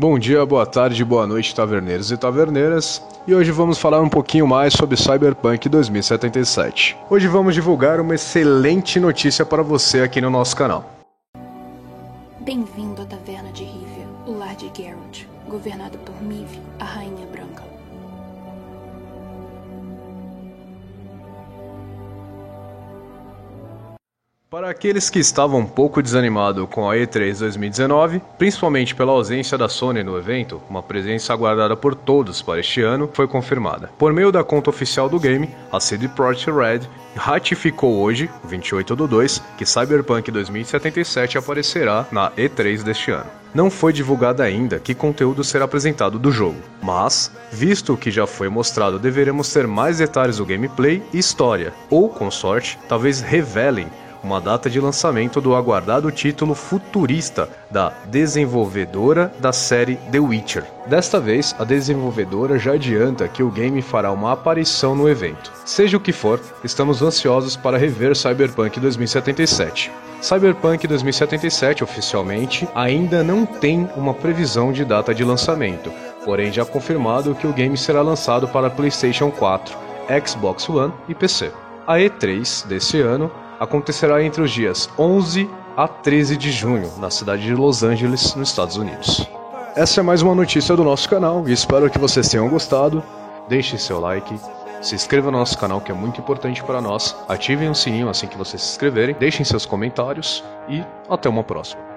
Bom dia, boa tarde, boa noite, taverneiros e taverneiras. E hoje vamos falar um pouquinho mais sobre Cyberpunk 2077. Hoje vamos divulgar uma excelente notícia para você aqui no nosso canal. Bem-vindo à Taverna de Rivia, o lar de Geralt, governado por Mive, a Rainha Branca. Para aqueles que estavam um pouco desanimados com a E3 2019, principalmente pela ausência da Sony no evento, uma presença aguardada por todos para este ano foi confirmada. Por meio da conta oficial do game, a CD Projekt Red ratificou hoje, 28 do 2, que Cyberpunk 2077 aparecerá na E3 deste ano. Não foi divulgado ainda que conteúdo será apresentado do jogo, mas, visto o que já foi mostrado, deveremos ter mais detalhes do gameplay e história, ou, com sorte, talvez revelem uma data de lançamento do aguardado título futurista da desenvolvedora da série The Witcher. Desta vez, a desenvolvedora já adianta que o game fará uma aparição no evento. Seja o que for, estamos ansiosos para rever Cyberpunk 2077. Cyberpunk 2077 oficialmente ainda não tem uma previsão de data de lançamento, porém já confirmado que o game será lançado para PlayStation 4, Xbox One e PC. A E3 desse ano acontecerá entre os dias 11 a 13 de junho, na cidade de Los Angeles, nos Estados Unidos. Essa é mais uma notícia do nosso canal e espero que vocês tenham gostado. Deixe seu like, se inscreva no nosso canal que é muito importante para nós, ativem o sininho assim que vocês se inscreverem, deixem seus comentários e até uma próxima.